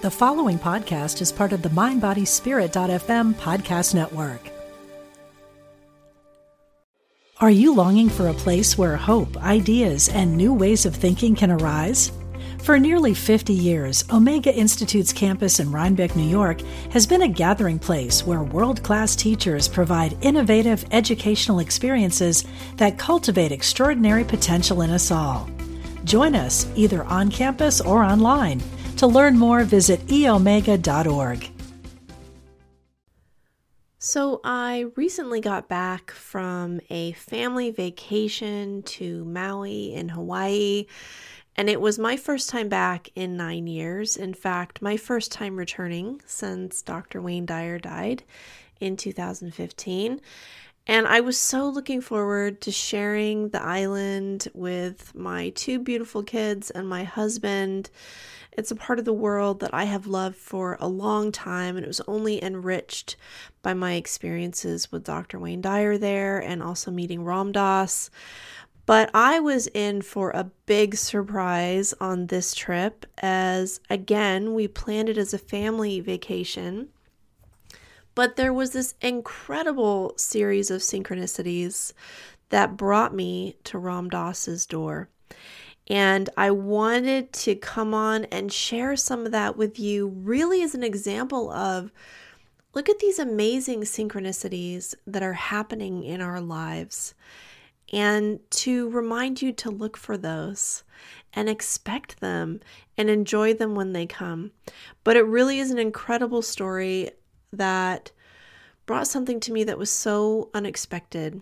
The following podcast is part of the MindBodySpirit.fm podcast network. Are you longing for a place where hope, ideas, and new ways of thinking can arise? For nearly 50 years, Omega Institute's campus in Rhinebeck, New York, has been a gathering place where world class teachers provide innovative educational experiences that cultivate extraordinary potential in us all. Join us either on campus or online to learn more, visit eomega.org. So, I recently got back from a family vacation to Maui in Hawaii, and it was my first time back in nine years. In fact, my first time returning since Dr. Wayne Dyer died in 2015. And I was so looking forward to sharing the island with my two beautiful kids and my husband it's a part of the world that I have loved for a long time, and it was only enriched by my experiences with Dr. Wayne Dyer there and also meeting Ram Dass. But I was in for a big surprise on this trip, as again, we planned it as a family vacation. But there was this incredible series of synchronicities that brought me to Ram Dass's door. And I wanted to come on and share some of that with you, really as an example of look at these amazing synchronicities that are happening in our lives, and to remind you to look for those and expect them and enjoy them when they come. But it really is an incredible story that brought something to me that was so unexpected.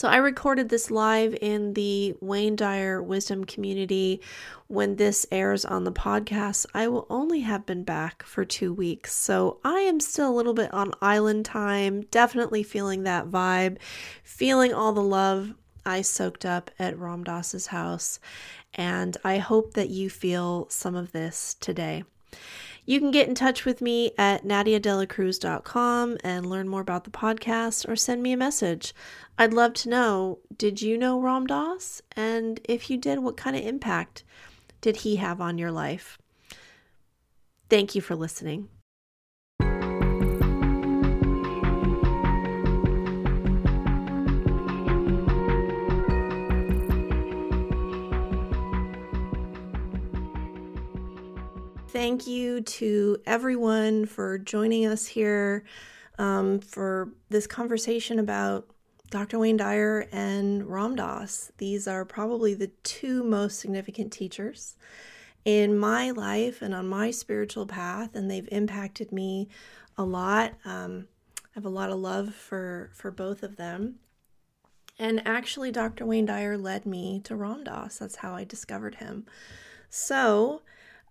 So I recorded this live in the Wayne Dyer Wisdom community. When this airs on the podcast, I will only have been back for two weeks. So I am still a little bit on island time, definitely feeling that vibe, feeling all the love I soaked up at Ram Dass's house. And I hope that you feel some of this today. You can get in touch with me at nadiadelacruz.com and learn more about the podcast or send me a message. I'd love to know did you know Ram Dass? And if you did, what kind of impact did he have on your life? Thank you for listening. Thank you to everyone for joining us here um, for this conversation about Dr. Wayne Dyer and Ram Dass. These are probably the two most significant teachers in my life and on my spiritual path, and they've impacted me a lot. Um, I have a lot of love for for both of them. And actually, Dr. Wayne Dyer led me to Ram Dass. That's how I discovered him. So,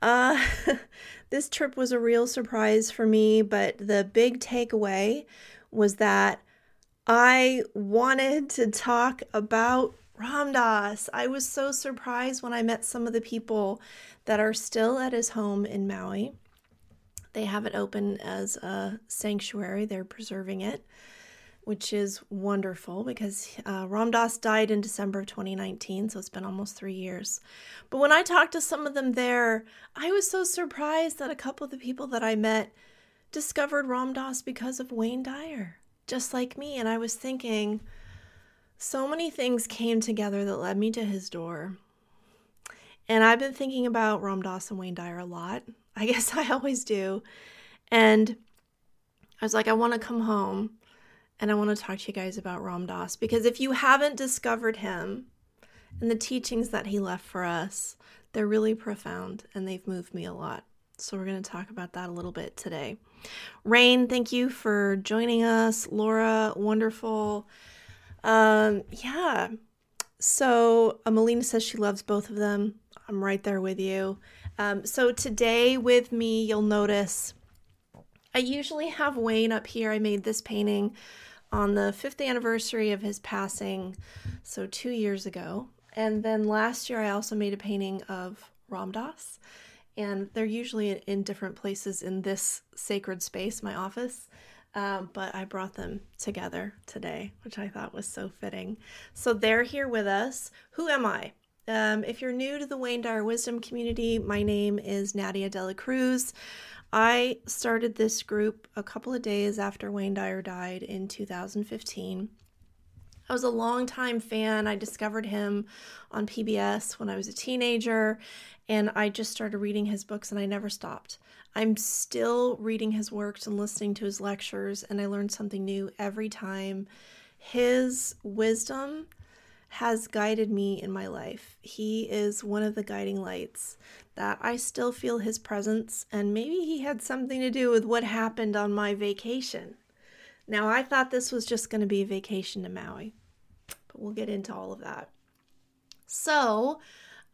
uh, this trip was a real surprise for me, but the big takeaway was that I wanted to talk about Ram Dass. I was so surprised when I met some of the people that are still at his home in Maui. They have it open as a sanctuary, they're preserving it which is wonderful because uh, Ram Dass died in December of 2019, so it's been almost three years. But when I talked to some of them there, I was so surprised that a couple of the people that I met discovered Ram Dass because of Wayne Dyer, just like me. And I was thinking, so many things came together that led me to his door. And I've been thinking about Ram Dass and Wayne Dyer a lot. I guess I always do. And I was like, I want to come home and I want to talk to you guys about Ram Dass because if you haven't discovered him and the teachings that he left for us, they're really profound and they've moved me a lot. So we're going to talk about that a little bit today. Rain, thank you for joining us. Laura, wonderful. Um, yeah. So Melina says she loves both of them. I'm right there with you. Um, so today with me, you'll notice I usually have Wayne up here. I made this painting on the fifth anniversary of his passing, so two years ago. And then last year, I also made a painting of Ram Dass, and they're usually in different places in this sacred space, my office. Um, but I brought them together today, which I thought was so fitting. So they're here with us. Who am I? Um, if you're new to the Wayne Dyer Wisdom community, my name is Nadia Dela Cruz. I started this group a couple of days after Wayne Dyer died in 2015. I was a longtime fan. I discovered him on PBS when I was a teenager, and I just started reading his books and I never stopped. I'm still reading his works and listening to his lectures, and I learn something new every time. His wisdom has guided me in my life. He is one of the guiding lights that I still feel his presence, and maybe he had something to do with what happened on my vacation. Now, I thought this was just going to be a vacation to Maui, but we'll get into all of that. So,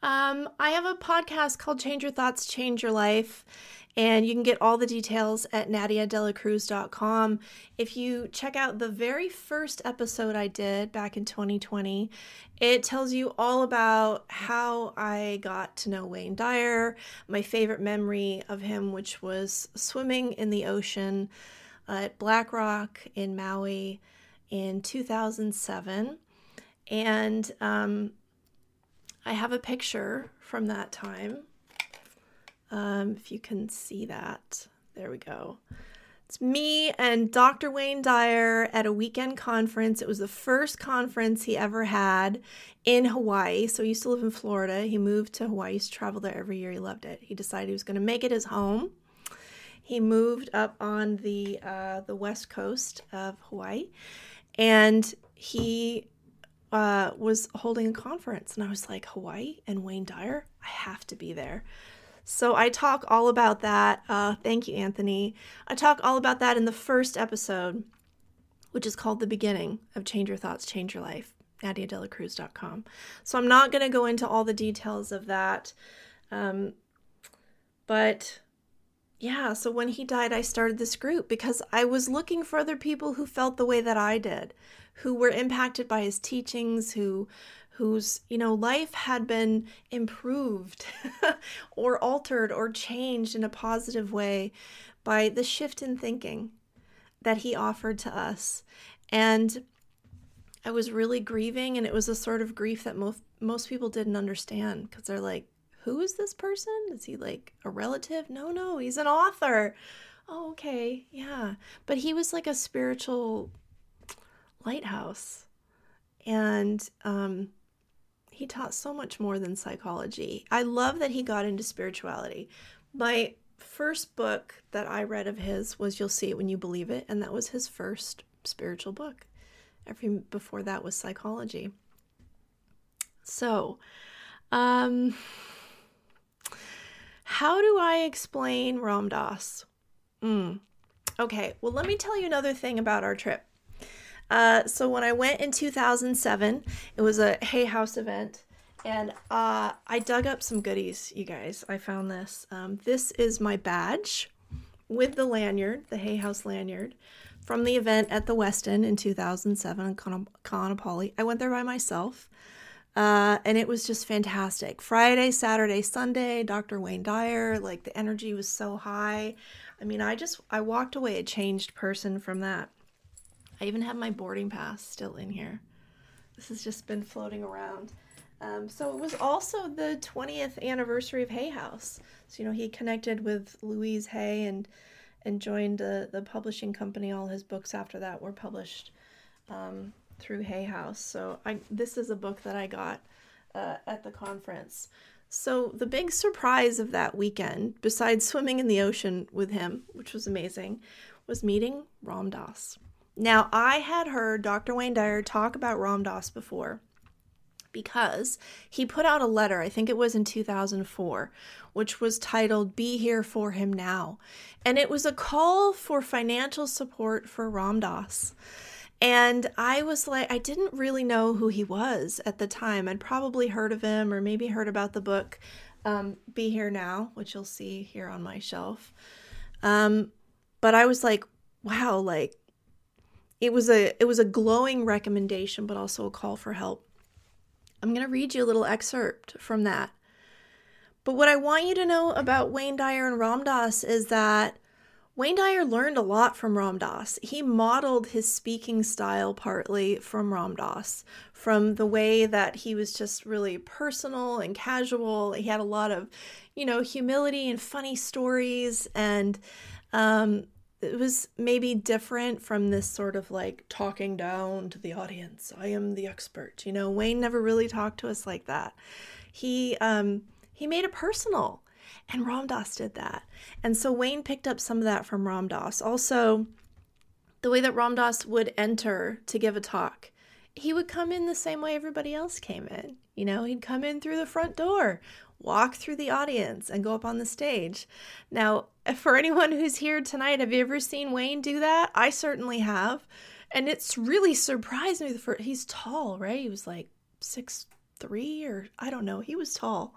um, I have a podcast called Change Your Thoughts, Change Your Life, and you can get all the details at nadiadelacruz.com. If you check out the very first episode I did back in 2020, it tells you all about how I got to know Wayne Dyer, my favorite memory of him, which was swimming in the ocean at Black Rock in Maui in 2007. And um, I have a picture from that time. Um, if you can see that, there we go. It's me and Dr. Wayne Dyer at a weekend conference. It was the first conference he ever had in Hawaii. So he used to live in Florida. He moved to Hawaii, he used to travel there every year. He loved it. He decided he was going to make it his home. He moved up on the uh, the west coast of Hawaii, and he uh, was holding a conference. And I was like, Hawaii and Wayne Dyer, I have to be there. So I talk all about that. Uh, thank you, Anthony. I talk all about that in the first episode, which is called The Beginning of Change Your Thoughts, Change Your Life, NadiaDelaCruz.com. So I'm not going to go into all the details of that. Um, but yeah, so when he died, I started this group because I was looking for other people who felt the way that I did, who were impacted by his teachings, who whose you know life had been improved or altered or changed in a positive way by the shift in thinking that he offered to us. And i was really grieving and it was a sort of grief that most most people didn't understand because they're like who is this person? Is he like a relative? No no he's an author. Oh okay yeah. But he was like a spiritual lighthouse. And um he taught so much more than psychology. I love that he got into spirituality. My first book that I read of his was You'll See It When You Believe It, and that was his first spiritual book. Every before that was psychology. So, um, how do I explain Ram Dass? Mm. Okay, well, let me tell you another thing about our trip. Uh, so when I went in 2007, it was a Hay House event, and uh, I dug up some goodies, you guys. I found this. Um, this is my badge with the lanyard, the Hay House lanyard, from the event at the Westin in 2007 in Kaanapali. I went there by myself. Uh, and it was just fantastic. Friday, Saturday, Sunday, Dr. Wayne Dyer, like the energy was so high. I mean, I just I walked away a changed person from that. I even have my boarding pass still in here. This has just been floating around. Um, so it was also the 20th anniversary of Hay House. So you know he connected with Louise Hay and and joined the the publishing company. All his books after that were published um, through Hay House. So I this is a book that I got uh, at the conference. So the big surprise of that weekend, besides swimming in the ocean with him, which was amazing, was meeting Ram Dass. Now, I had heard Dr. Wayne Dyer talk about Ram Dass before because he put out a letter, I think it was in 2004, which was titled Be Here for Him Now. And it was a call for financial support for Ram Dass. And I was like, I didn't really know who he was at the time. I'd probably heard of him or maybe heard about the book um, Be Here Now, which you'll see here on my shelf. Um, but I was like, wow, like it was a it was a glowing recommendation but also a call for help. I'm going to read you a little excerpt from that. But what I want you to know about Wayne Dyer and Ram Dass is that Wayne Dyer learned a lot from Ram Dass. He modeled his speaking style partly from Ram Dass, from the way that he was just really personal and casual. He had a lot of, you know, humility and funny stories, and um, it was maybe different from this sort of like talking down to the audience. I am the expert. You know, Wayne never really talked to us like that. He um, he made it personal and Ram Dass did that. And so Wayne picked up some of that from Ram Dass. Also, the way that Ram Dass would enter to give a talk, he would come in the same way everybody else came in. You know, he'd come in through the front door, walk through the audience, and go up on the stage. Now, for anyone who's here tonight, have you ever seen Wayne do that? I certainly have. And it's really surprised me. For he's tall, right? He was like six three or I don't know. He was tall.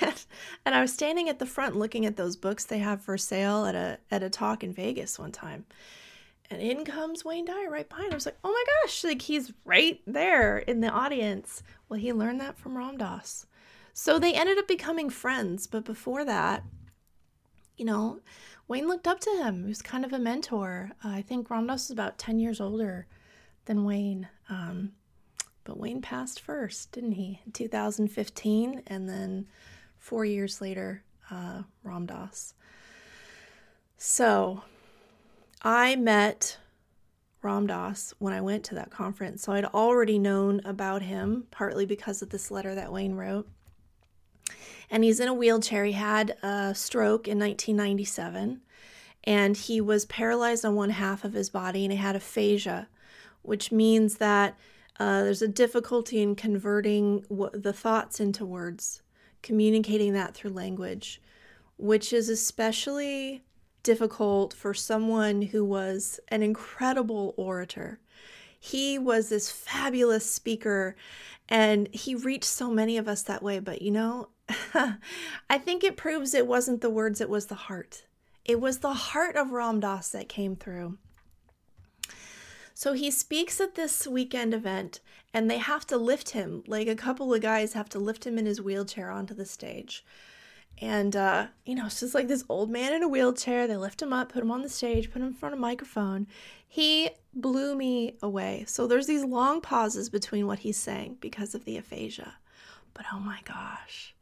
And, and I was standing at the front looking at those books they have for sale at a at a talk in Vegas one time. And in comes Wayne Dyer right behind. I was like, oh my gosh, like he's right there in the audience. Well, he learned that from Ram Dass. So they ended up becoming friends. But before that, you know, Wayne looked up to him. He was kind of a mentor. Uh, I think Ram Dass was about 10 years older than Wayne. Um, but Wayne passed first, didn't he? In 2015. And then four years later, uh, Ram Dass. So I met Ram Dass when I went to that conference. So I'd already known about him, partly because of this letter that Wayne wrote. And he's in a wheelchair. He had a stroke in 1997, and he was paralyzed on one half of his body, and he had aphasia, which means that uh, there's a difficulty in converting w- the thoughts into words communicating that through language, which is especially difficult for someone who was an incredible orator. He was this fabulous speaker and he reached so many of us that way. But you know, I think it proves it wasn't the words, it was the heart. It was the heart of Ram Dass that came through. So he speaks at this weekend event, and they have to lift him. Like a couple of guys have to lift him in his wheelchair onto the stage. And, uh, you know, it's just like this old man in a wheelchair. They lift him up, put him on the stage, put him in front of a microphone. He blew me away. So there's these long pauses between what he's saying because of the aphasia. But oh my gosh,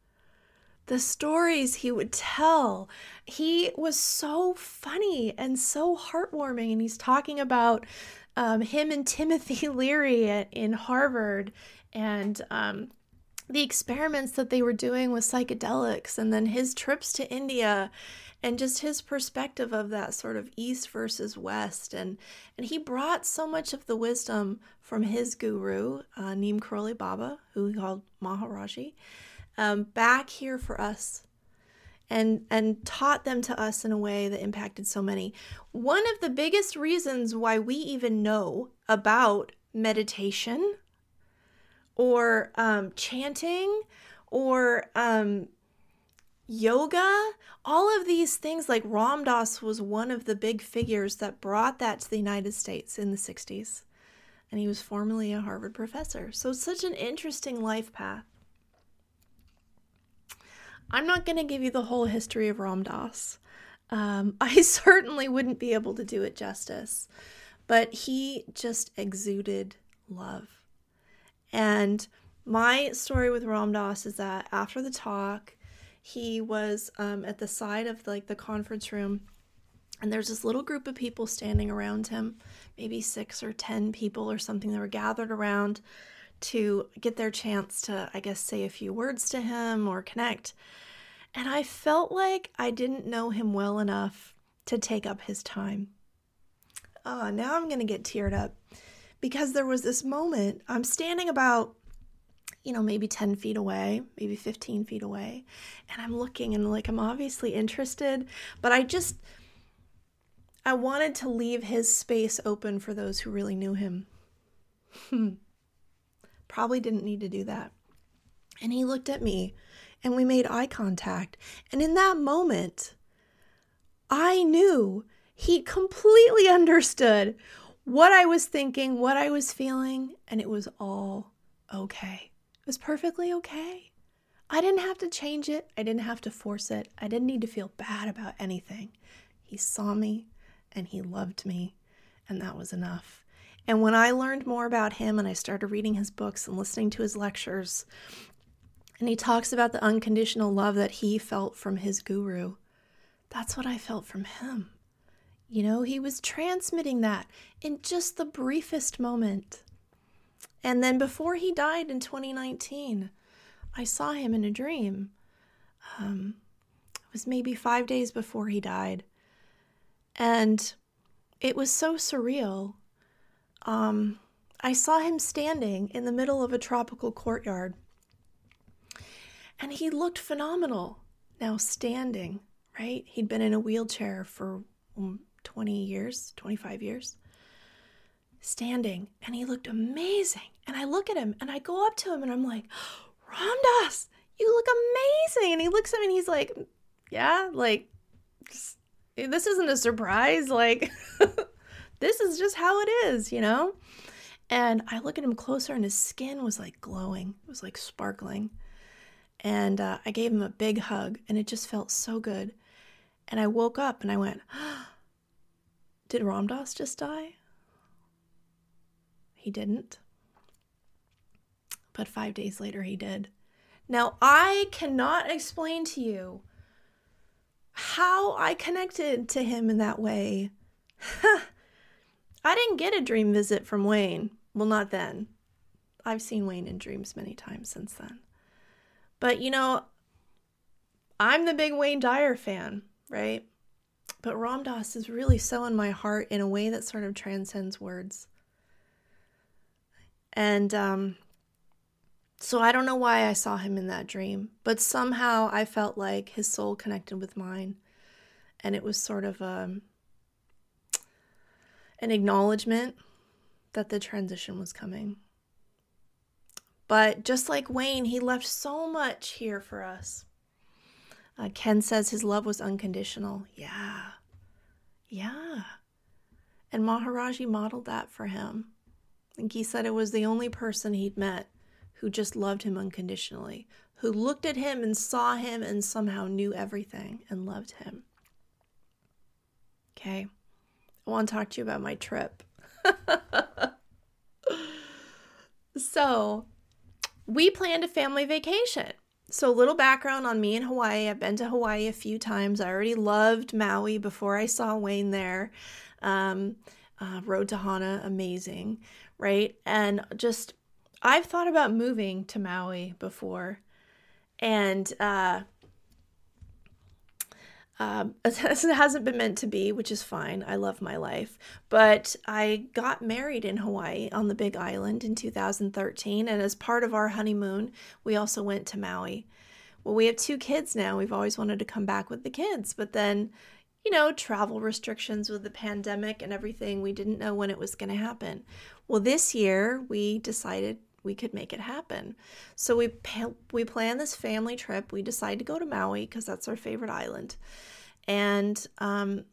the stories he would tell. He was so funny and so heartwarming. And he's talking about um, him and Timothy Leary at, in Harvard and um, the experiments that they were doing with psychedelics, and then his trips to India and just his perspective of that sort of east versus west and and he brought so much of the wisdom from his guru uh, Neem Karoli Baba who he called Maharaji um, back here for us and and taught them to us in a way that impacted so many. One of the biggest reasons why we even know about meditation or um, chanting or um, yoga, all of these things, like Ram Dass was one of the big figures that brought that to the United States in the 60s. And he was formerly a Harvard professor. So, such an interesting life path. I'm not going to give you the whole history of Ram Dass. Um, I certainly wouldn't be able to do it justice, but he just exuded love. And my story with Ram Dass is that after the talk, he was um, at the side of like the conference room, and there's this little group of people standing around him, maybe six or ten people or something that were gathered around to get their chance to, I guess, say a few words to him or connect. And I felt like I didn't know him well enough to take up his time. Oh, now I'm going to get teared up because there was this moment. I'm standing about, you know, maybe 10 feet away, maybe 15 feet away, and I'm looking and like I'm obviously interested, but I just, I wanted to leave his space open for those who really knew him. Probably didn't need to do that. And he looked at me and we made eye contact. And in that moment, I knew he completely understood what I was thinking, what I was feeling, and it was all okay. It was perfectly okay. I didn't have to change it. I didn't have to force it. I didn't need to feel bad about anything. He saw me and he loved me, and that was enough. And when I learned more about him and I started reading his books and listening to his lectures, and he talks about the unconditional love that he felt from his guru, that's what I felt from him. You know, he was transmitting that in just the briefest moment. And then before he died in 2019, I saw him in a dream. Um, it was maybe five days before he died. And it was so surreal. Um, I saw him standing in the middle of a tropical courtyard. And he looked phenomenal now standing, right? He'd been in a wheelchair for um, 20 years, 25 years, standing, and he looked amazing. And I look at him and I go up to him and I'm like, Ram Dass, you look amazing. And he looks at me and he's like, Yeah, like, this isn't a surprise. Like, this is just how it is, you know? And I look at him closer and his skin was like glowing, it was like sparkling. And uh, I gave him a big hug and it just felt so good. And I woke up and I went, Did Ram Dass just die? He didn't. But five days later, he did. Now, I cannot explain to you how I connected to him in that way. I didn't get a dream visit from Wayne. Well, not then. I've seen Wayne in dreams many times since then. But you know, I'm the big Wayne Dyer fan, right? But Ram Dass is really so in my heart in a way that sort of transcends words. And um, so I don't know why I saw him in that dream, but somehow I felt like his soul connected with mine. And it was sort of a, um, an acknowledgement that the transition was coming. But just like Wayne, he left so much here for us. Uh, Ken says his love was unconditional. Yeah. Yeah. And Maharaji modeled that for him. I think he said it was the only person he'd met who just loved him unconditionally, who looked at him and saw him and somehow knew everything and loved him. Okay. I want to talk to you about my trip. so, we planned a family vacation. So, a little background on me in Hawaii. I've been to Hawaii a few times. I already loved Maui before I saw Wayne there. Um, uh, Road to Hana, amazing, right? And just, I've thought about moving to Maui before. And uh, um, it hasn't been meant to be, which is fine. I love my life. But I got married in Hawaii on the Big Island in 2013. And as part of our honeymoon, we also went to Maui. Well, we have two kids now. We've always wanted to come back with the kids. But then, you know, travel restrictions with the pandemic and everything, we didn't know when it was going to happen. Well, this year we decided we could make it happen. So we we plan this family trip. We decide to go to Maui because that's our favorite island, and um,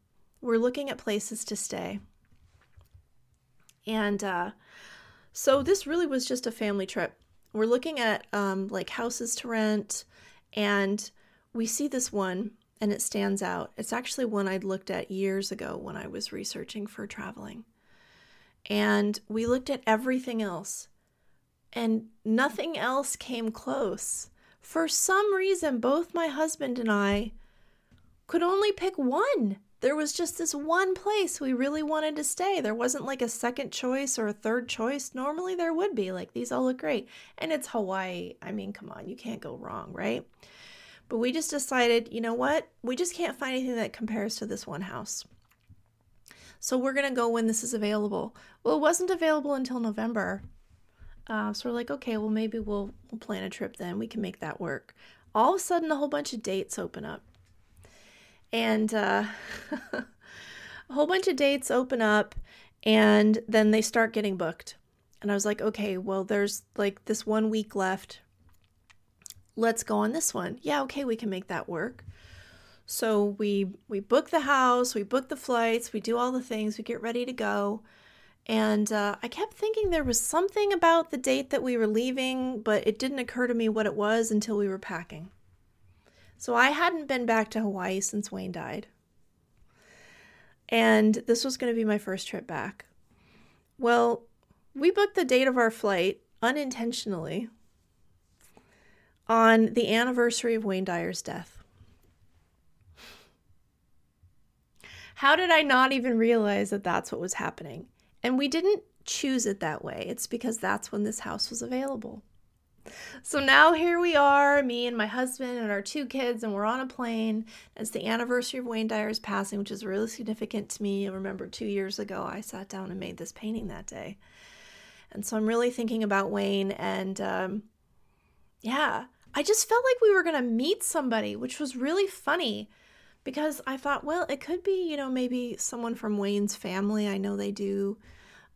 we're looking at places to stay. And uh, so this really was just a family trip. We're looking at um, like houses to rent, and we see this one and it stands out. It's actually one I'd looked at years ago when I was researching for traveling. And we looked at everything else and nothing else came close. For some reason, both my husband and I could only pick one. There was just this one place we really wanted to stay. There wasn't like a second choice or a third choice. Normally there would be. Like, these all look great. And it's Hawaii. I mean, come on, you can't go wrong, right? But we just decided, you know what? We just can't find anything that compares to this one house. So we're going to go when this is available. Well, it wasn't available until November. Uh, so we're like, okay, well, maybe we'll, we'll plan a trip then. We can make that work. All of a sudden, a whole bunch of dates open up. And uh, a whole bunch of dates open up, and then they start getting booked. And I was like, okay, well, there's like this one week left. Let's go on this one. Yeah, okay, we can make that work. So we we book the house, we book the flights, we do all the things, we get ready to go. And uh, I kept thinking there was something about the date that we were leaving, but it didn't occur to me what it was until we were packing. So I hadn't been back to Hawaii since Wayne died. And this was going to be my first trip back. Well, we booked the date of our flight unintentionally on the anniversary of Wayne Dyer's death. How did I not even realize that that's what was happening? And we didn't choose it that way. It's because that's when this house was available. So now here we are, me and my husband and our two kids, and we're on a plane. It's the anniversary of Wayne Dyer's passing, which is really significant to me. I remember two years ago, I sat down and made this painting that day. And so I'm really thinking about Wayne, and um, yeah, I just felt like we were going to meet somebody, which was really funny because I thought, well, it could be, you know, maybe someone from Wayne's family. I know they do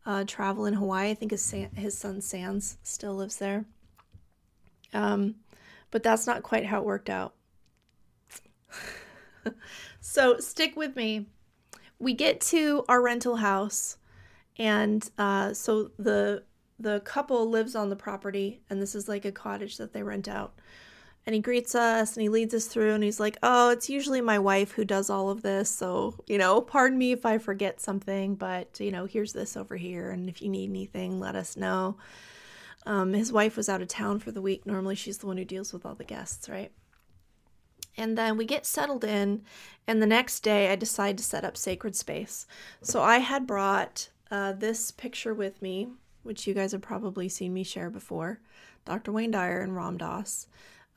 uh, travel in Hawaii. I think his, his son Sands still lives there. Um, but that's not quite how it worked out. so stick with me. We get to our rental house, and uh, so the the couple lives on the property, and this is like a cottage that they rent out. And he greets us and he leads us through, and he's like, "Oh, it's usually my wife who does all of this, so you know, pardon me if I forget something, but you know, here's this over here, and if you need anything, let us know." Um, his wife was out of town for the week. Normally, she's the one who deals with all the guests, right? And then we get settled in, and the next day I decide to set up sacred space. So I had brought uh, this picture with me, which you guys have probably seen me share before Dr. Wayne Dyer and Ram Dass.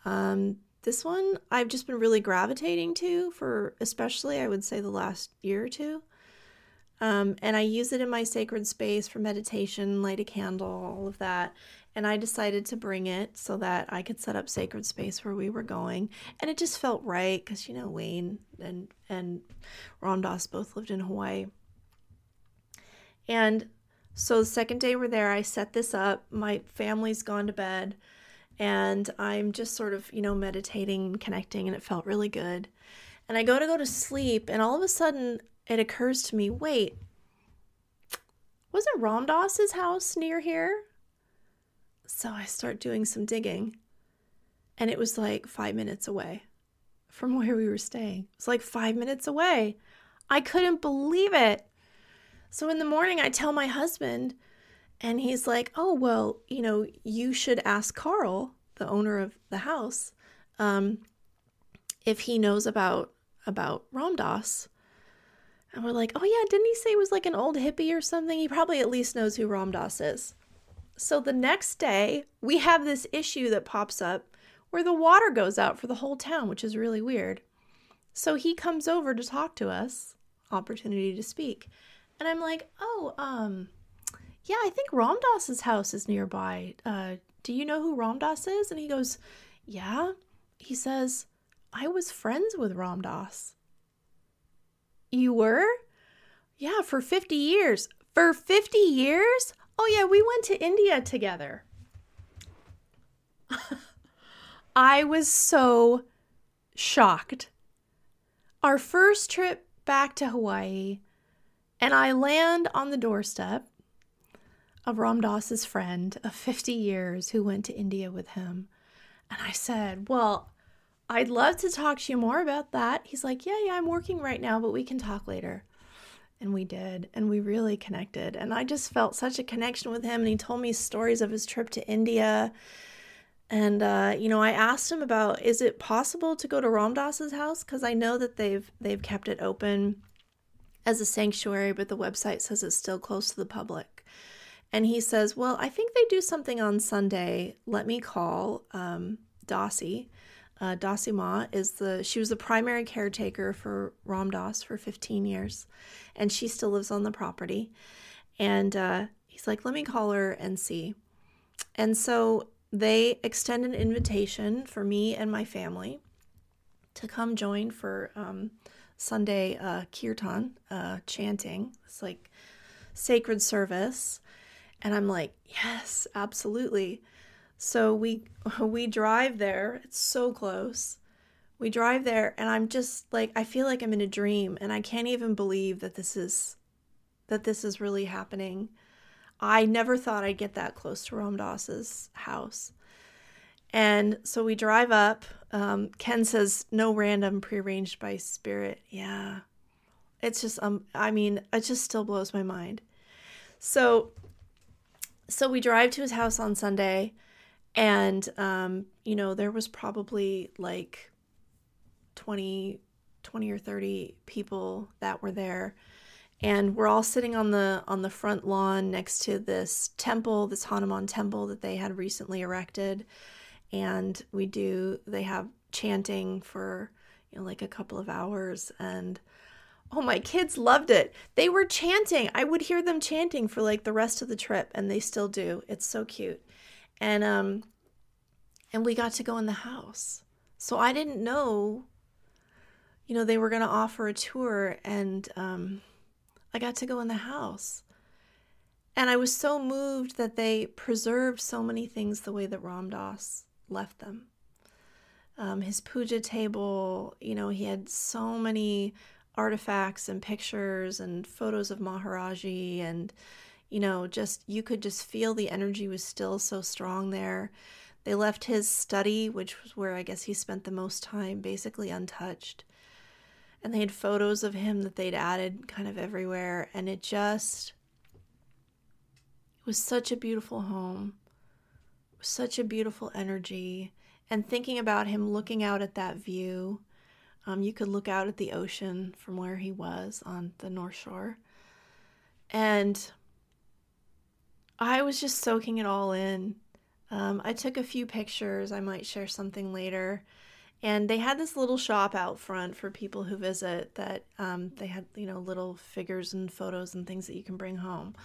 Um, this one I've just been really gravitating to for especially, I would say, the last year or two. Um, and I use it in my sacred space for meditation, light a candle, all of that and I decided to bring it so that I could set up sacred space where we were going. And it just felt right because you know Wayne and and Ram Dass both lived in Hawaii. And so the second day we're there, I set this up. My family's gone to bed, and I'm just sort of you know meditating, connecting, and it felt really good. And I go to go to sleep, and all of a sudden it occurs to me, wait, wasn't Ram house near here? So I start doing some digging, and it was like five minutes away from where we were staying. It was like five minutes away. I couldn't believe it. So in the morning, I tell my husband, and he's like, Oh, well, you know, you should ask Carl, the owner of the house, um, if he knows about about Ram Dass. And we're like, oh yeah, didn't he say he was like an old hippie or something? He probably at least knows who Ram Dass is. So the next day, we have this issue that pops up where the water goes out for the whole town, which is really weird. So he comes over to talk to us, opportunity to speak. And I'm like, "Oh, um yeah, I think Ram Dass's house is nearby. Uh do you know who Ram Dass is?" And he goes, "Yeah." He says, "I was friends with Ram Dass." You were? Yeah, for 50 years. For 50 years? Oh, yeah, we went to India together. I was so shocked. Our first trip back to Hawaii, and I land on the doorstep of Ram Dass's friend of 50 years who went to India with him. And I said, Well, I'd love to talk to you more about that. He's like, Yeah, yeah, I'm working right now, but we can talk later. And we did, and we really connected. And I just felt such a connection with him. And he told me stories of his trip to India. And uh, you know, I asked him about is it possible to go to Ram Dass's house because I know that they've they've kept it open as a sanctuary, but the website says it's still closed to the public. And he says, "Well, I think they do something on Sunday. Let me call um, Dassi uh, Ma is the she was the primary caretaker for Ram Dass for 15 years, and she still lives on the property. And uh, he's like, let me call her and see. And so they extend an invitation for me and my family to come join for um, Sunday uh, kirtan uh, chanting. It's like sacred service, and I'm like, yes, absolutely. So we we drive there. It's so close. We drive there and I'm just like I feel like I'm in a dream and I can't even believe that this is that this is really happening. I never thought I'd get that close to Ram Dass's house. And so we drive up. Um, Ken says, no random prearranged by spirit. Yeah. it's just um I mean, it just still blows my mind. So so we drive to his house on Sunday and um you know, there was probably like 20 20 or 30 people that were there. And we're all sitting on the on the front lawn next to this temple this hanuman temple that they had recently erected. And we do they have chanting for you know like a couple of hours. And oh my kids loved it. They were chanting. I would hear them chanting for like the rest of the trip and they still do. It's so cute. And um and we got to go in the house. So i didn't know you know they were going to offer a tour and um I got to go in the house. And I was so moved that they preserved so many things the way that Ram Dass left them. Um, his puja table, you know, he had so many artifacts and pictures and photos of Maharaji and you know just you could just feel the energy was still so strong there. They left his study which was where i guess he spent the most time basically untouched. And they had photos of him that they'd added kind of everywhere and it just it was such a beautiful home such a beautiful energy. And thinking about him looking out at that view um, you could look out at the ocean from where he was on the north shore. And i was just soaking it all in. Um, i took a few pictures. I might share something later. And they had this little shop out front for people who visit that um, they had you know little figures and photos and things that you can bring home.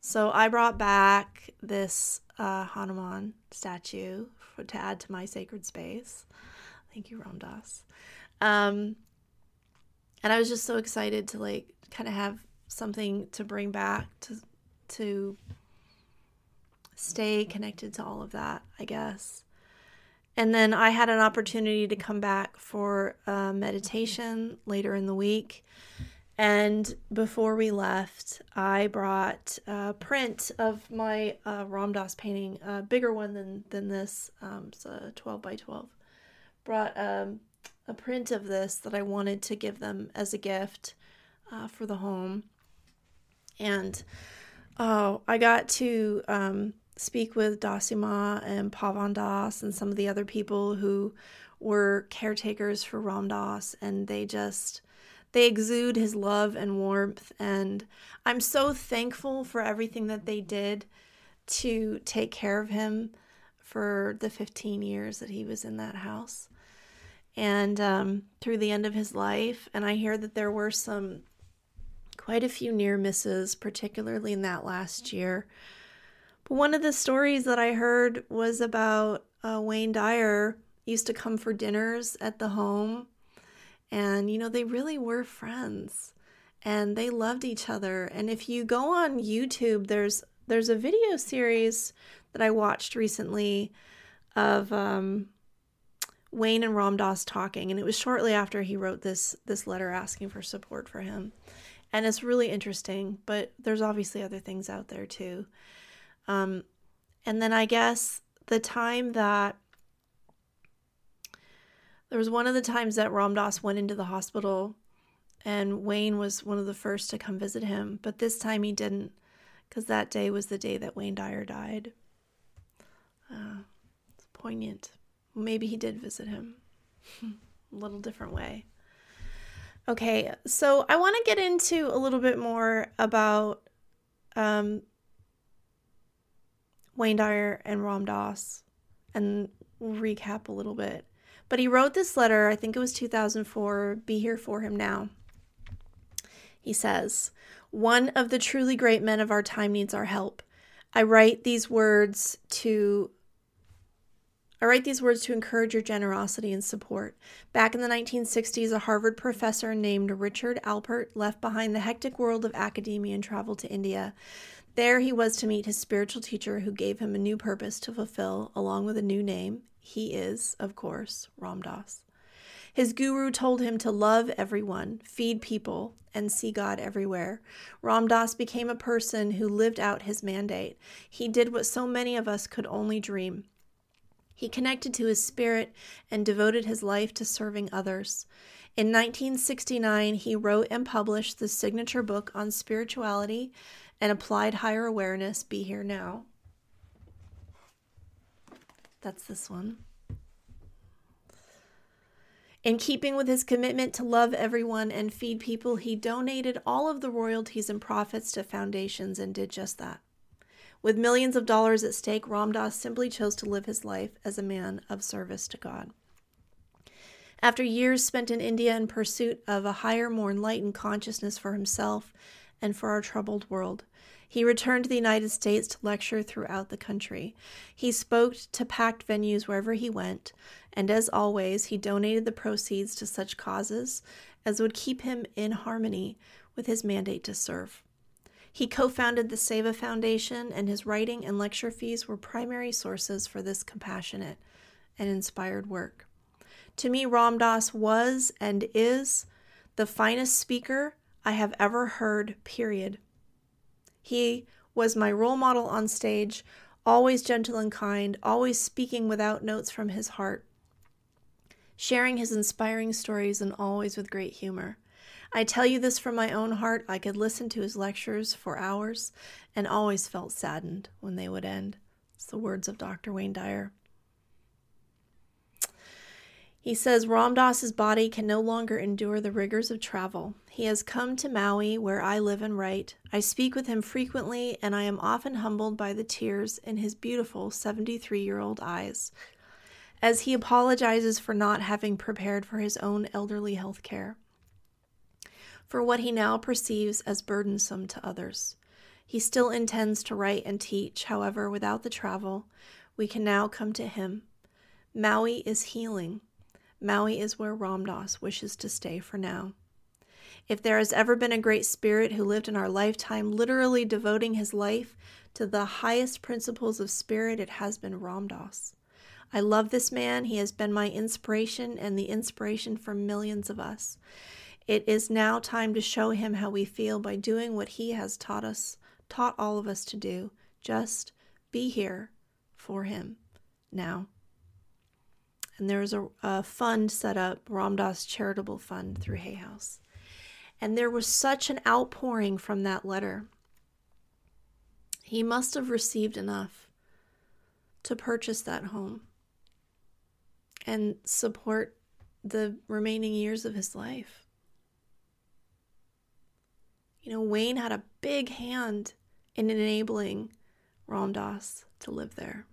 So i brought back this uh, hanuman statue for, to add to my sacred space. Thank you ram dass um, and i was just so excited to like kind of have something to bring back to to stay connected to all of that i guess and then I had an opportunity to come back for meditation later in the week. And before we left, I brought a print of my uh, Ram painting, a bigger one than, than this. Um, it's a 12 by 12. Brought um, a print of this that I wanted to give them as a gift uh, for the home. And oh, I got to um, speak with Dassi Ma and Pavan Das and some of the other people who were caretakers for Ram Dass, and they just they exude his love and warmth and I'm so thankful for everything that they did to take care of him for the 15 years that he was in that house and um, through the end of his life and I hear that there were some quite a few near misses particularly in that last year but one of the stories that I heard was about uh, Wayne Dyer used to come for dinners at the home. And, you know, they really were friends and they loved each other. And if you go on YouTube, there's there's a video series that I watched recently of um, Wayne and Ram Dass talking, and it was shortly after he wrote this this letter asking for support for him, and it's really interesting. But there's obviously other things out there too. Um, and then I guess the time that there was one of the times that Ram Dass went into the hospital and Wayne was one of the first to come visit him, but this time he didn't because that day was the day that Wayne Dyer died. Uh, it's poignant. Maybe he did visit him a little different way. Okay, so I want to get into a little bit more about um, Wayne Dyer and Ram Dass and recap a little bit. But he wrote this letter, I think it was 2004, Be Here For Him Now. He says, One of the truly great men of our time needs our help. I write these words to I write these words to encourage your generosity and support. Back in the 1960s, a Harvard professor named Richard Alpert left behind the hectic world of academia and traveled to India. There he was to meet his spiritual teacher who gave him a new purpose to fulfill, along with a new name. He is, of course, Ram Dass. His guru told him to love everyone, feed people, and see God everywhere. Ram Dass became a person who lived out his mandate. He did what so many of us could only dream. He connected to his spirit and devoted his life to serving others. In 1969, he wrote and published the signature book on spirituality and applied higher awareness, Be Here Now. That's this one. In keeping with his commitment to love everyone and feed people, he donated all of the royalties and profits to foundations and did just that. With millions of dollars at stake, Ram Dass simply chose to live his life as a man of service to God. After years spent in India in pursuit of a higher, more enlightened consciousness for himself and for our troubled world, he returned to the United States to lecture throughout the country. He spoke to packed venues wherever he went, and as always, he donated the proceeds to such causes as would keep him in harmony with his mandate to serve. He co founded the Seva Foundation, and his writing and lecture fees were primary sources for this compassionate and inspired work. To me, Ram Dass was and is the finest speaker I have ever heard, period. He was my role model on stage, always gentle and kind, always speaking without notes from his heart, sharing his inspiring stories and always with great humor. I tell you this from my own heart. I could listen to his lectures for hours and always felt saddened when they would end. It's the words of Dr. Wayne Dyer. He says Ram Dass's body can no longer endure the rigors of travel. He has come to Maui, where I live and write. I speak with him frequently, and I am often humbled by the tears in his beautiful 73 year old eyes as he apologizes for not having prepared for his own elderly health care, for what he now perceives as burdensome to others. He still intends to write and teach, however, without the travel, we can now come to him. Maui is healing. Maui is where Ram Dass wishes to stay for now. If there has ever been a great spirit who lived in our lifetime, literally devoting his life to the highest principles of spirit, it has been Ram Dass. I love this man. He has been my inspiration and the inspiration for millions of us. It is now time to show him how we feel by doing what he has taught us, taught all of us to do. Just be here for him now and there was a, a fund set up, Ram Dass Charitable Fund through Hay House. And there was such an outpouring from that letter. He must have received enough to purchase that home and support the remaining years of his life. You know, Wayne had a big hand in enabling Ram Dass to live there.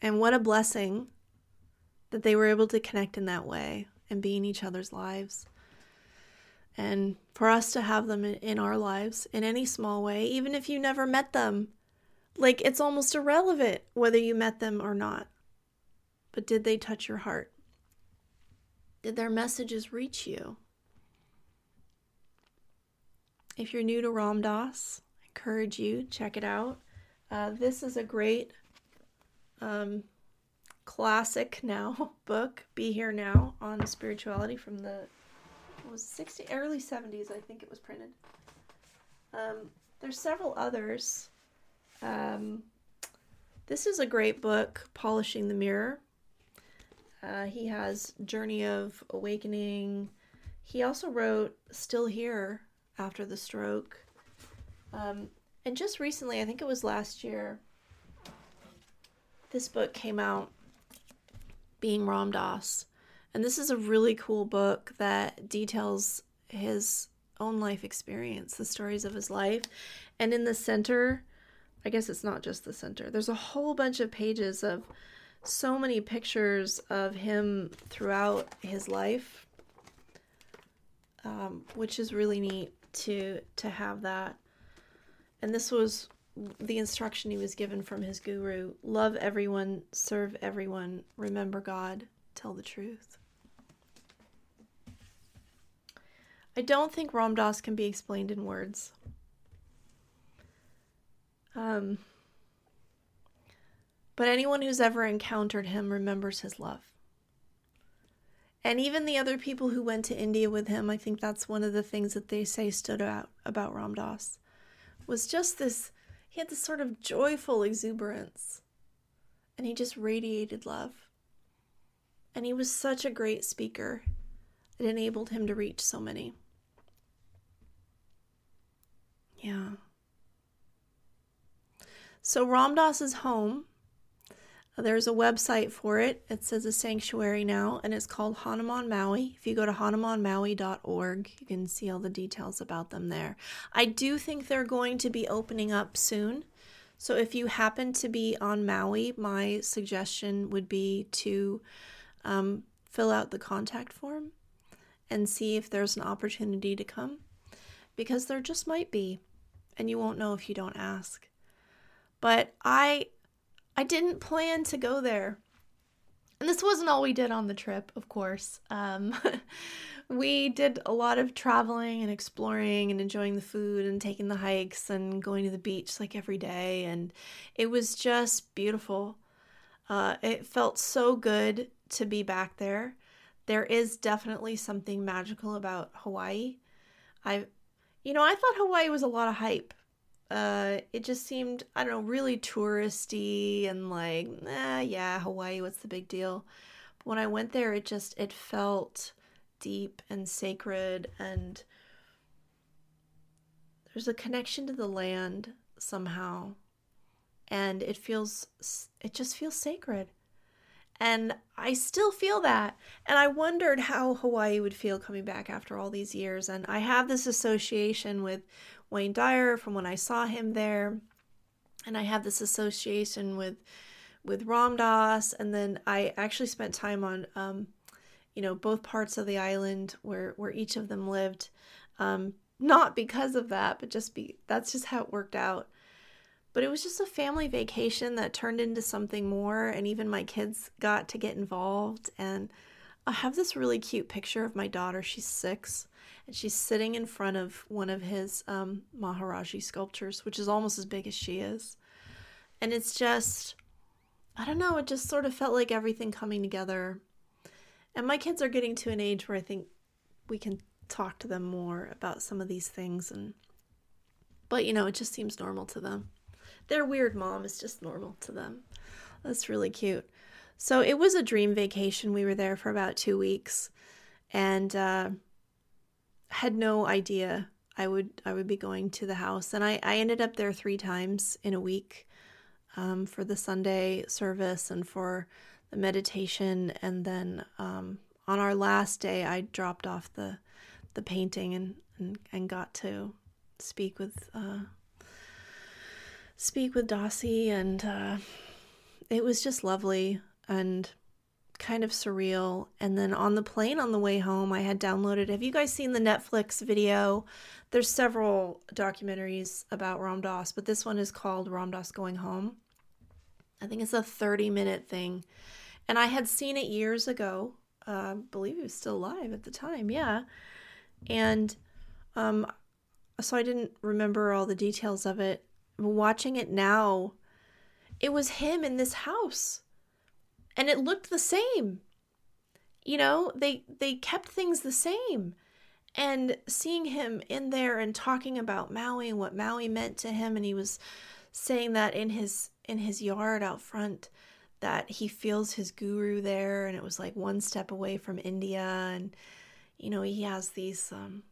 And what a blessing that they were able to connect in that way and be in each other's lives. And for us to have them in our lives in any small way, even if you never met them, like it's almost irrelevant whether you met them or not. But did they touch your heart? Did their messages reach you? If you're new to Ram Dass, I encourage you check it out. Uh, this is a great um, classic now book, Be Here Now, on spirituality from the was 60 early 70s, I think it was printed. Um, there's several others. Um, this is a great book, Polishing the Mirror. Uh, he has Journey of Awakening. He also wrote Still Here after the stroke. Um, and just recently, I think it was last year, this book came out, Being Ram Dass. And this is a really cool book that details his own life experience, the stories of his life. And in the center, I guess it's not just the center, there's a whole bunch of pages of so many pictures of him throughout his life, um, which is really neat to to have that. And this was the instruction he was given from his guru love everyone, serve everyone, remember God, tell the truth. I don't think Ram Dass can be explained in words. Um, but anyone who's ever encountered him remembers his love. And even the other people who went to India with him, I think that's one of the things that they say stood out about Ram Dass was just this he had this sort of joyful exuberance, and he just radiated love. And he was such a great speaker. it enabled him to reach so many. Yeah. So Ram Dass's home, there's a website for it. It says a sanctuary now, and it's called Hanuman Maui. If you go to hanumanmaui.org, you can see all the details about them there. I do think they're going to be opening up soon. So if you happen to be on Maui, my suggestion would be to um, fill out the contact form and see if there's an opportunity to come because there just might be and you won't know if you don't ask. But I I didn't plan to go there. And this wasn't all we did on the trip, of course. Um, we did a lot of traveling and exploring and enjoying the food and taking the hikes and going to the beach like every day. And it was just beautiful. Uh, it felt so good to be back there. There is definitely something magical about Hawaii. I you know, I thought Hawaii was a lot of hype. Uh, it just seemed, I don't know, really touristy and like, yeah, Hawaii, what's the big deal? But when I went there, it just, it felt deep and sacred and there's a connection to the land somehow. And it feels, it just feels sacred. And I still feel that. And I wondered how Hawaii would feel coming back after all these years. And I have this association with Wayne Dyer from when I saw him there. And I have this association with with Ram Dass. And then I actually spent time on um, you know, both parts of the island where where each of them lived. Um, not because of that, but just be that's just how it worked out. But it was just a family vacation that turned into something more, and even my kids got to get involved. And I have this really cute picture of my daughter. She's six, and she's sitting in front of one of his um, Maharajji sculptures, which is almost as big as she is. And it's just, I don't know, it just sort of felt like everything coming together. And my kids are getting to an age where I think we can talk to them more about some of these things and but you know it just seems normal to them their weird mom is just normal to them. That's really cute. So it was a dream vacation. We were there for about two weeks, and uh, had no idea I would I would be going to the house. And I I ended up there three times in a week um, for the Sunday service and for the meditation, and then um, on our last day, I dropped off the the painting and and, and got to speak with uh, speak with Dassi, and uh, it was just lovely and kind of surreal. And then on the plane on the way home, I had downloaded. Have you guys seen the Netflix video? There's several documentaries about Ram Dass, but this one is called Ram Dass Going Home. I think it's a 30 minute thing. And I had seen it years ago. Uh, I believe he was still alive at the time. Yeah. And um, so I didn't remember all the details of it watching it now, it was him in this house. And it looked the same. You know, they they kept things the same. And seeing him in there and talking about Maui and what Maui meant to him and he was saying that in his in his yard out front that he feels his guru there and it was like one step away from India and you know he has these um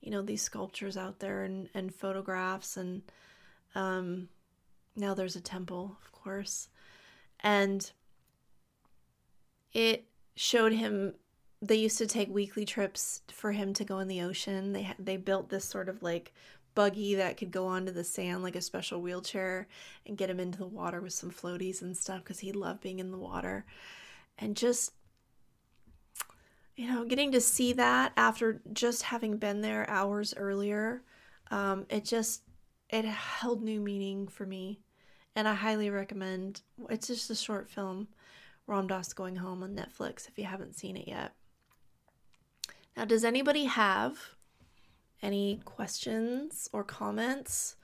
you know these sculptures out there and and photographs and um, now there's a temple, of course. And it showed him they used to take weekly trips for him to go in the ocean. They they built this sort of like buggy that could go onto the sand like a special wheelchair and get him into the water with some floaties and stuff because he loved being in the water. And just you know, getting to see that after just having been there hours earlier, um, it just it held new meaning for me, and I highly recommend. It's just a short film, Ram Dass Going Home on Netflix if you haven't seen it yet. Now, does anybody have any questions or comments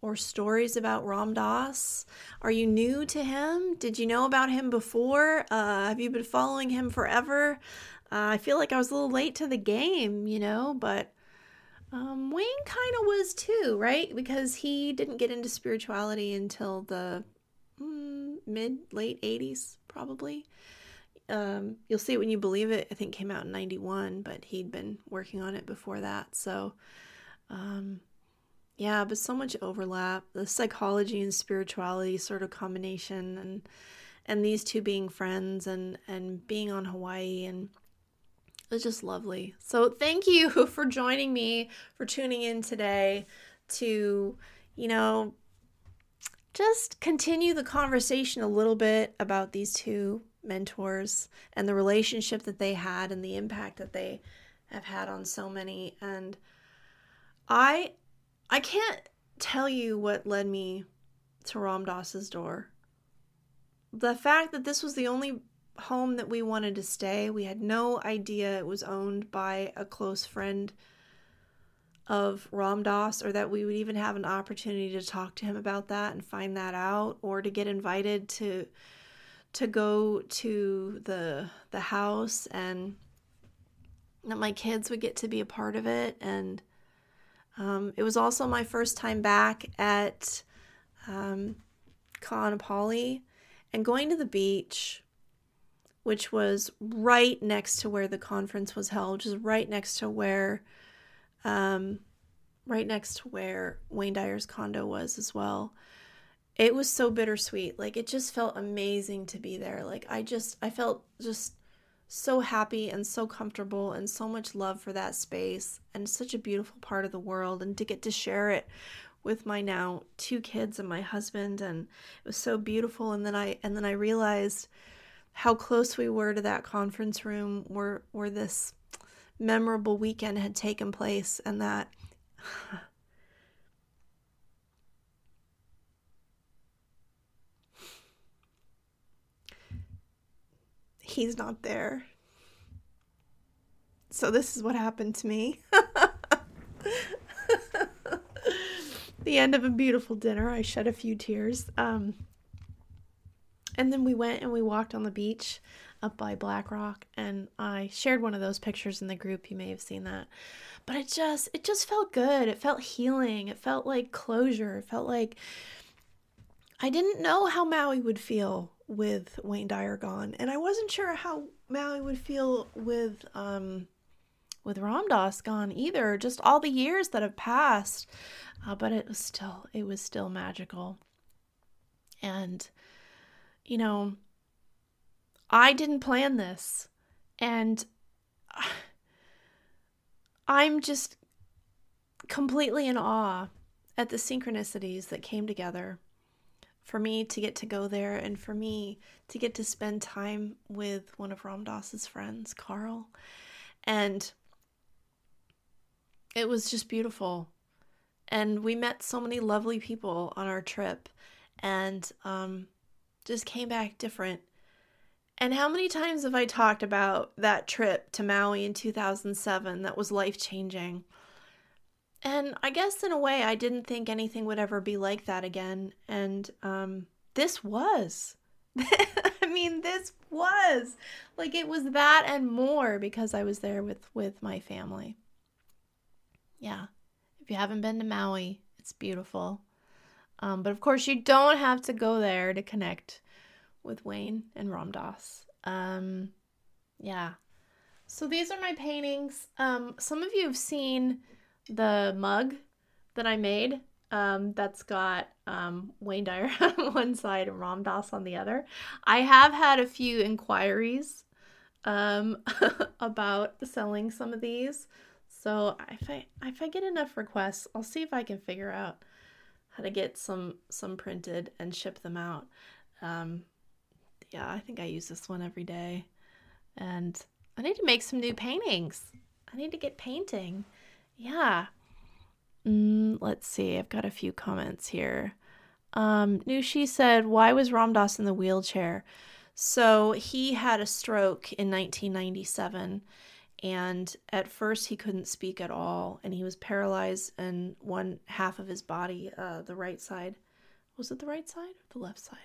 or stories about Ram Dass? Are you new to him? Did you know about him before? Uh, have you been following him forever? Uh, I feel like I was a little late to the game, you know, but um, Wayne kind of was too, right? Because he didn't get into spirituality until the mm, mid late 80s, probably. um, you'll see it when you believe it. I think came out in '91, but he'd been working on it before that. So, um, yeah, but so much overlap. The psychology and spirituality sort of combination, and and these two being friends, and and being on Hawaii, and it's just lovely. So thank you for joining me for tuning in today to, you know, just continue the conversation a little bit about these two mentors and the relationship that they had and the impact that they have had on so many and I I can't tell you what led me to Ram Dass's door. The fact that this was the only home that we wanted to stay, we had no idea it was owned by a close friend of Ram Dass or that we would even have an opportunity to talk to him about that and find that out or to get invited to to go to the the house. And that my kids would get to be a part of it. And um, it was also my first time back at um, Ka'anapali and going to the beach which was right next to where the conference was held just right next to where um, right next to where Wayne Dyer's condo was as well it was so bittersweet. Like it just felt amazing to be there. Like I just I felt just so happy and so comfortable and so much love for that space and such a beautiful part of the world and to get to share it with my now two kids and my husband and it was so beautiful and then I and then I realized how close we were to that conference room where where this memorable weekend had taken place and that he's not there. So this is what happened to me. the end of a beautiful dinner. I shed a few tears. Um, and then we went and we walked on the beach up by Black Rock and I shared one of those pictures in the group. You may have seen that. But it just it just felt good. It felt healing. It felt like closure. It felt like I didn't know how Maui would feel with Wayne Dyer gone, and I wasn't sure how Maui would feel with um, with Ram Dass gone either. Just all the years that have passed, uh, but it was still it was still magical. And you know, I didn't plan this, and I'm just completely in awe at the synchronicities that came together for me to get to go there and for me to get to spend time with one of Ram Dass's friends, Carl. And it was just beautiful. And we met so many lovely people on our trip and um, just came back different. And how many times have I talked about that trip to Maui in 2007 that was life changing? And I guess in a way, I didn't think anything would ever be like that again. And um, this was. I mean, this was like it was that and more because I was there with with my family. Yeah, if you haven't been to Maui, it's beautiful. Um, but of course, you don't have to go there to connect with Wayne and Ram Dass. Um, yeah. So these are my paintings. Um, some of you have seen the mug that I made um, that's got um, Wayne Dyer on one side and Ram Dass on the other. I have had a few inquiries um, about selling some of these. So if I if I get enough requests, I'll see if I can figure out how to get some some printed and ship them out. Um, yeah, I think I use this one every day, and I need to make some new paintings. I need to get painting yeah. Mm, let's see. I've got a few comments here. Um, Nushi said, Why was Ram Dass in the wheelchair? So he had a stroke in 1997, and at first he couldn't speak at all, and he was paralyzed in one half of his body, uh, the right side. Was it the right side or the left side?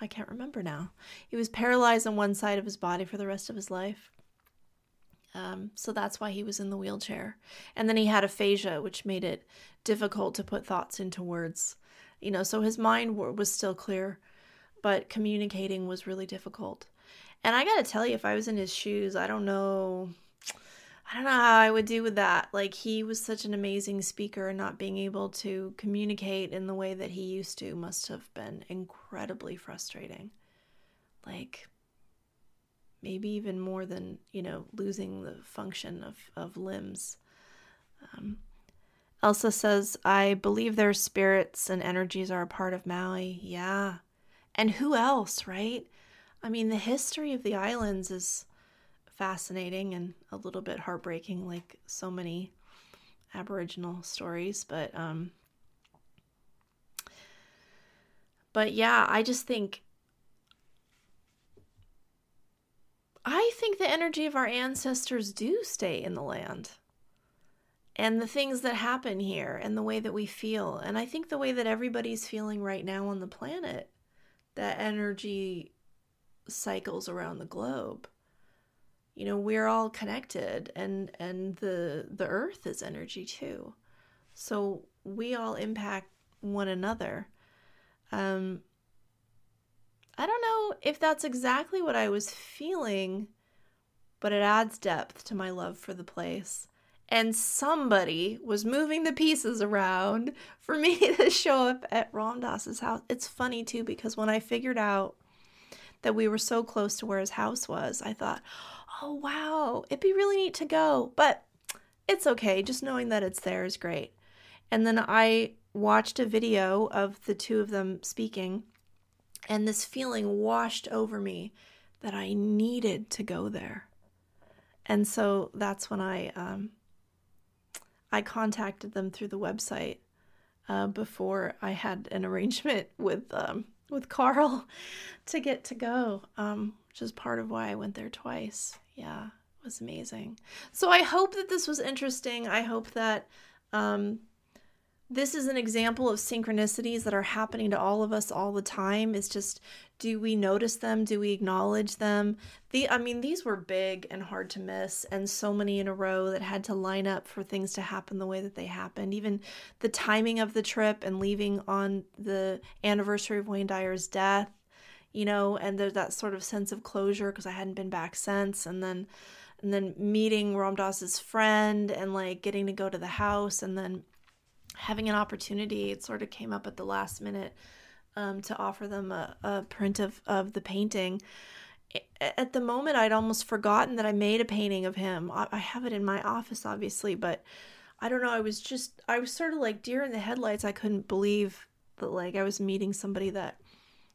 I can't remember now. He was paralyzed on one side of his body for the rest of his life. Um, so that's why he was in the wheelchair. And then he had aphasia, which made it difficult to put thoughts into words. You know, so his mind was still clear, but communicating was really difficult. And I got to tell you if I was in his shoes, I don't know I don't know how I would do with that. Like he was such an amazing speaker and not being able to communicate in the way that he used to must have been incredibly frustrating. Like maybe even more than, you know, losing the function of, of limbs. Um, Elsa says, I believe their spirits and energies are a part of Maui. Yeah. And who else, right? I mean, the history of the islands is fascinating and a little bit heartbreaking, like so many Aboriginal stories. But, um, but yeah, I just think I think the energy of our ancestors do stay in the land and the things that happen here and the way that we feel. And I think the way that everybody's feeling right now on the planet, that energy cycles around the globe. You know, we're all connected and and the the earth is energy too. So we all impact one another. Um I don't know if that's exactly what I was feeling, but it adds depth to my love for the place and somebody was moving the pieces around for me to show up at Ram Dass's house. It's funny too because when I figured out that we were so close to where his house was, I thought, "Oh wow, it'd be really neat to go." But it's okay, just knowing that it's there is great. And then I watched a video of the two of them speaking, and this feeling washed over me that I needed to go there. And so that's when I um, I contacted them through the website uh, before I had an arrangement with um, with Carl to get to go, um, which is part of why I went there twice. Yeah, it was amazing. So I hope that this was interesting. I hope that um, this is an example of synchronicities that are happening to all of us all the time. It's just do we notice them? Do we acknowledge them? The I mean these were big and hard to miss and so many in a row that had to line up for things to happen the way that they happened. Even the timing of the trip and leaving on the anniversary of Wayne Dyer's death, you know, and there's that sort of sense of closure because I hadn't been back since and then and then meeting Ram Dass's friend and like getting to go to the house and then having an opportunity it sort of came up at the last minute um, to offer them a, a print of, of the painting. At the moment, I'd almost forgotten that I made a painting of him. I have it in my office, obviously, but I don't know. I was just, I was sort of like deer in the headlights. I couldn't believe that, like, I was meeting somebody that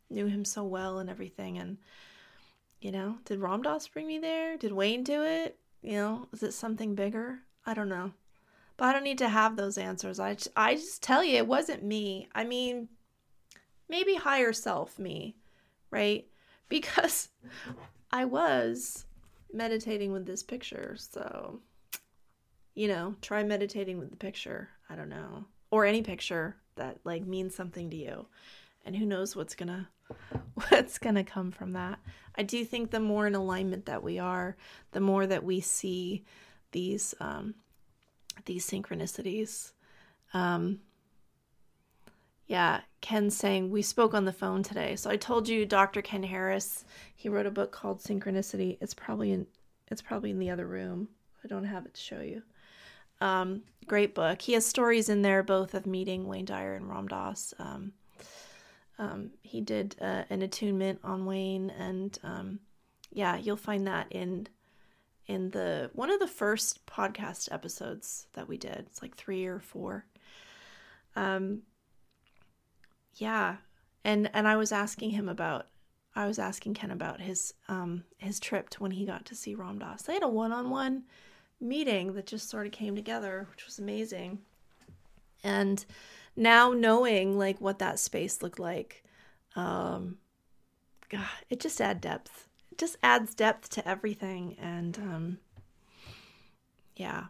knew him so well and everything. And, you know, did Ram Dass bring me there? Did Wayne do it? You know, is it something bigger? I don't know. But I don't need to have those answers. I I just tell you, it wasn't me. I mean, maybe higher self me, right? Because I was meditating with this picture. So, you know, try meditating with the picture. I don't know. Or any picture that like means something to you. And who knows what's going to what's going to come from that. I do think the more in alignment that we are, the more that we see these um these synchronicities um yeah, Ken saying we spoke on the phone today. So I told you Dr. Ken Harris, he wrote a book called Synchronicity. It's probably in it's probably in the other room. I don't have it to show you. Um, great book. He has stories in there both of meeting Wayne Dyer and Ram Dass. Um, um, he did uh, an attunement on Wayne, and um, yeah, you'll find that in in the one of the first podcast episodes that we did. It's like three or four. Um, yeah and and i was asking him about i was asking ken about his um his trip to when he got to see ram dass they had a one-on-one meeting that just sort of came together which was amazing and now knowing like what that space looked like um god it just adds depth just adds depth to everything and um yeah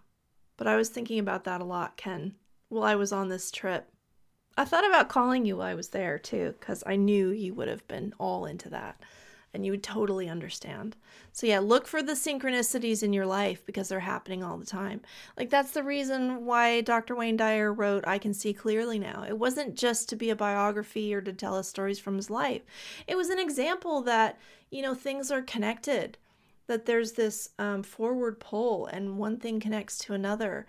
but i was thinking about that a lot ken while i was on this trip I thought about calling you while I was there too, because I knew you would have been all into that. And you would totally understand. So, yeah, look for the synchronicities in your life because they're happening all the time. Like, that's the reason why Dr. Wayne Dyer wrote I Can See Clearly Now. It wasn't just to be a biography or to tell us stories from his life, it was an example that, you know, things are connected, that there's this um, forward pull and one thing connects to another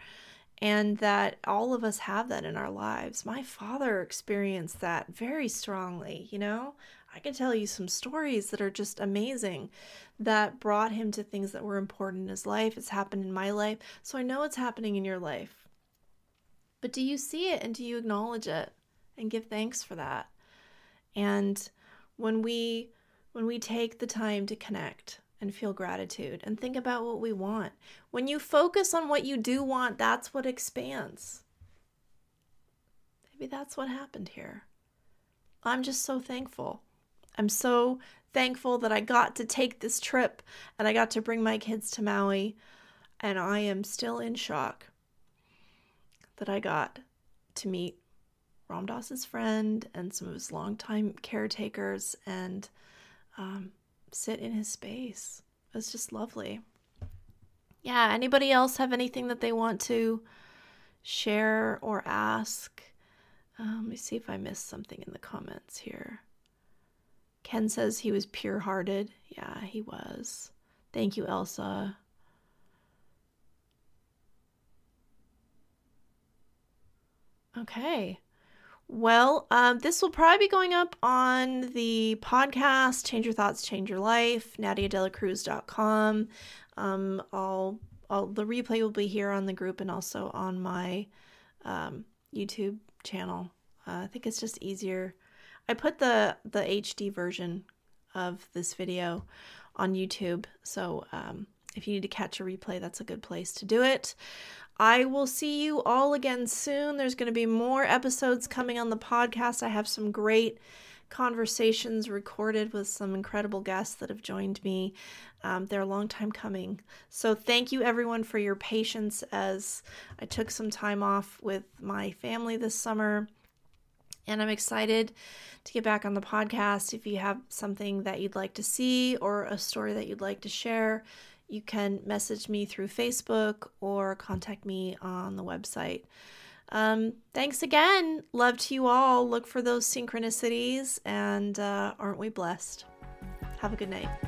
and that all of us have that in our lives. My father experienced that very strongly, you know? I can tell you some stories that are just amazing that brought him to things that were important in his life. It's happened in my life, so I know it's happening in your life. But do you see it and do you acknowledge it and give thanks for that? And when we when we take the time to connect and feel gratitude and think about what we want. When you focus on what you do want, that's what expands. Maybe that's what happened here. I'm just so thankful. I'm so thankful that I got to take this trip and I got to bring my kids to Maui. And I am still in shock that I got to meet Ram Dass's friend and some of his longtime caretakers and um, sit in his space. It was just lovely. Yeah, anybody else have anything that they want to share or ask? Um, let me see if I missed something in the comments here. Ken says he was pure hearted. Yeah, he was. Thank you, Elsa. Okay. Well, um, this will probably be going up on the podcast, Change Your Thoughts, Change Your Life, NadiaDelaCruz.com. Um, I'll, I'll, the replay will be here on the group and also on my um, YouTube channel. Uh, I think it's just easier. I put the, the HD version of this video on YouTube, so um, if you need to catch a replay, that's a good place to do it. I will see you all again soon. There's going to be more episodes coming on the podcast. I have some great conversations recorded with some incredible guests that have joined me. Um, they're a long time coming. So, thank you everyone for your patience as I took some time off with my family this summer. And I'm excited to get back on the podcast. If you have something that you'd like to see or a story that you'd like to share, you can message me through Facebook or contact me on the website. Um, thanks again. Love to you all. Look for those synchronicities, and uh, aren't we blessed? Have a good night.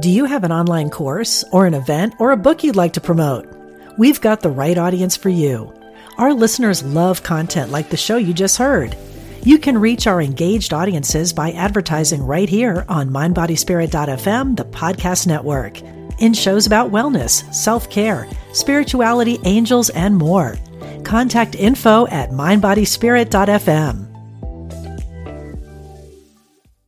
Do you have an online course or an event or a book you'd like to promote? We've got the right audience for you. Our listeners love content like the show you just heard. You can reach our engaged audiences by advertising right here on mindbodyspirit.fm, the podcast network, in shows about wellness, self care, spirituality, angels, and more. Contact info at mindbodyspirit.fm.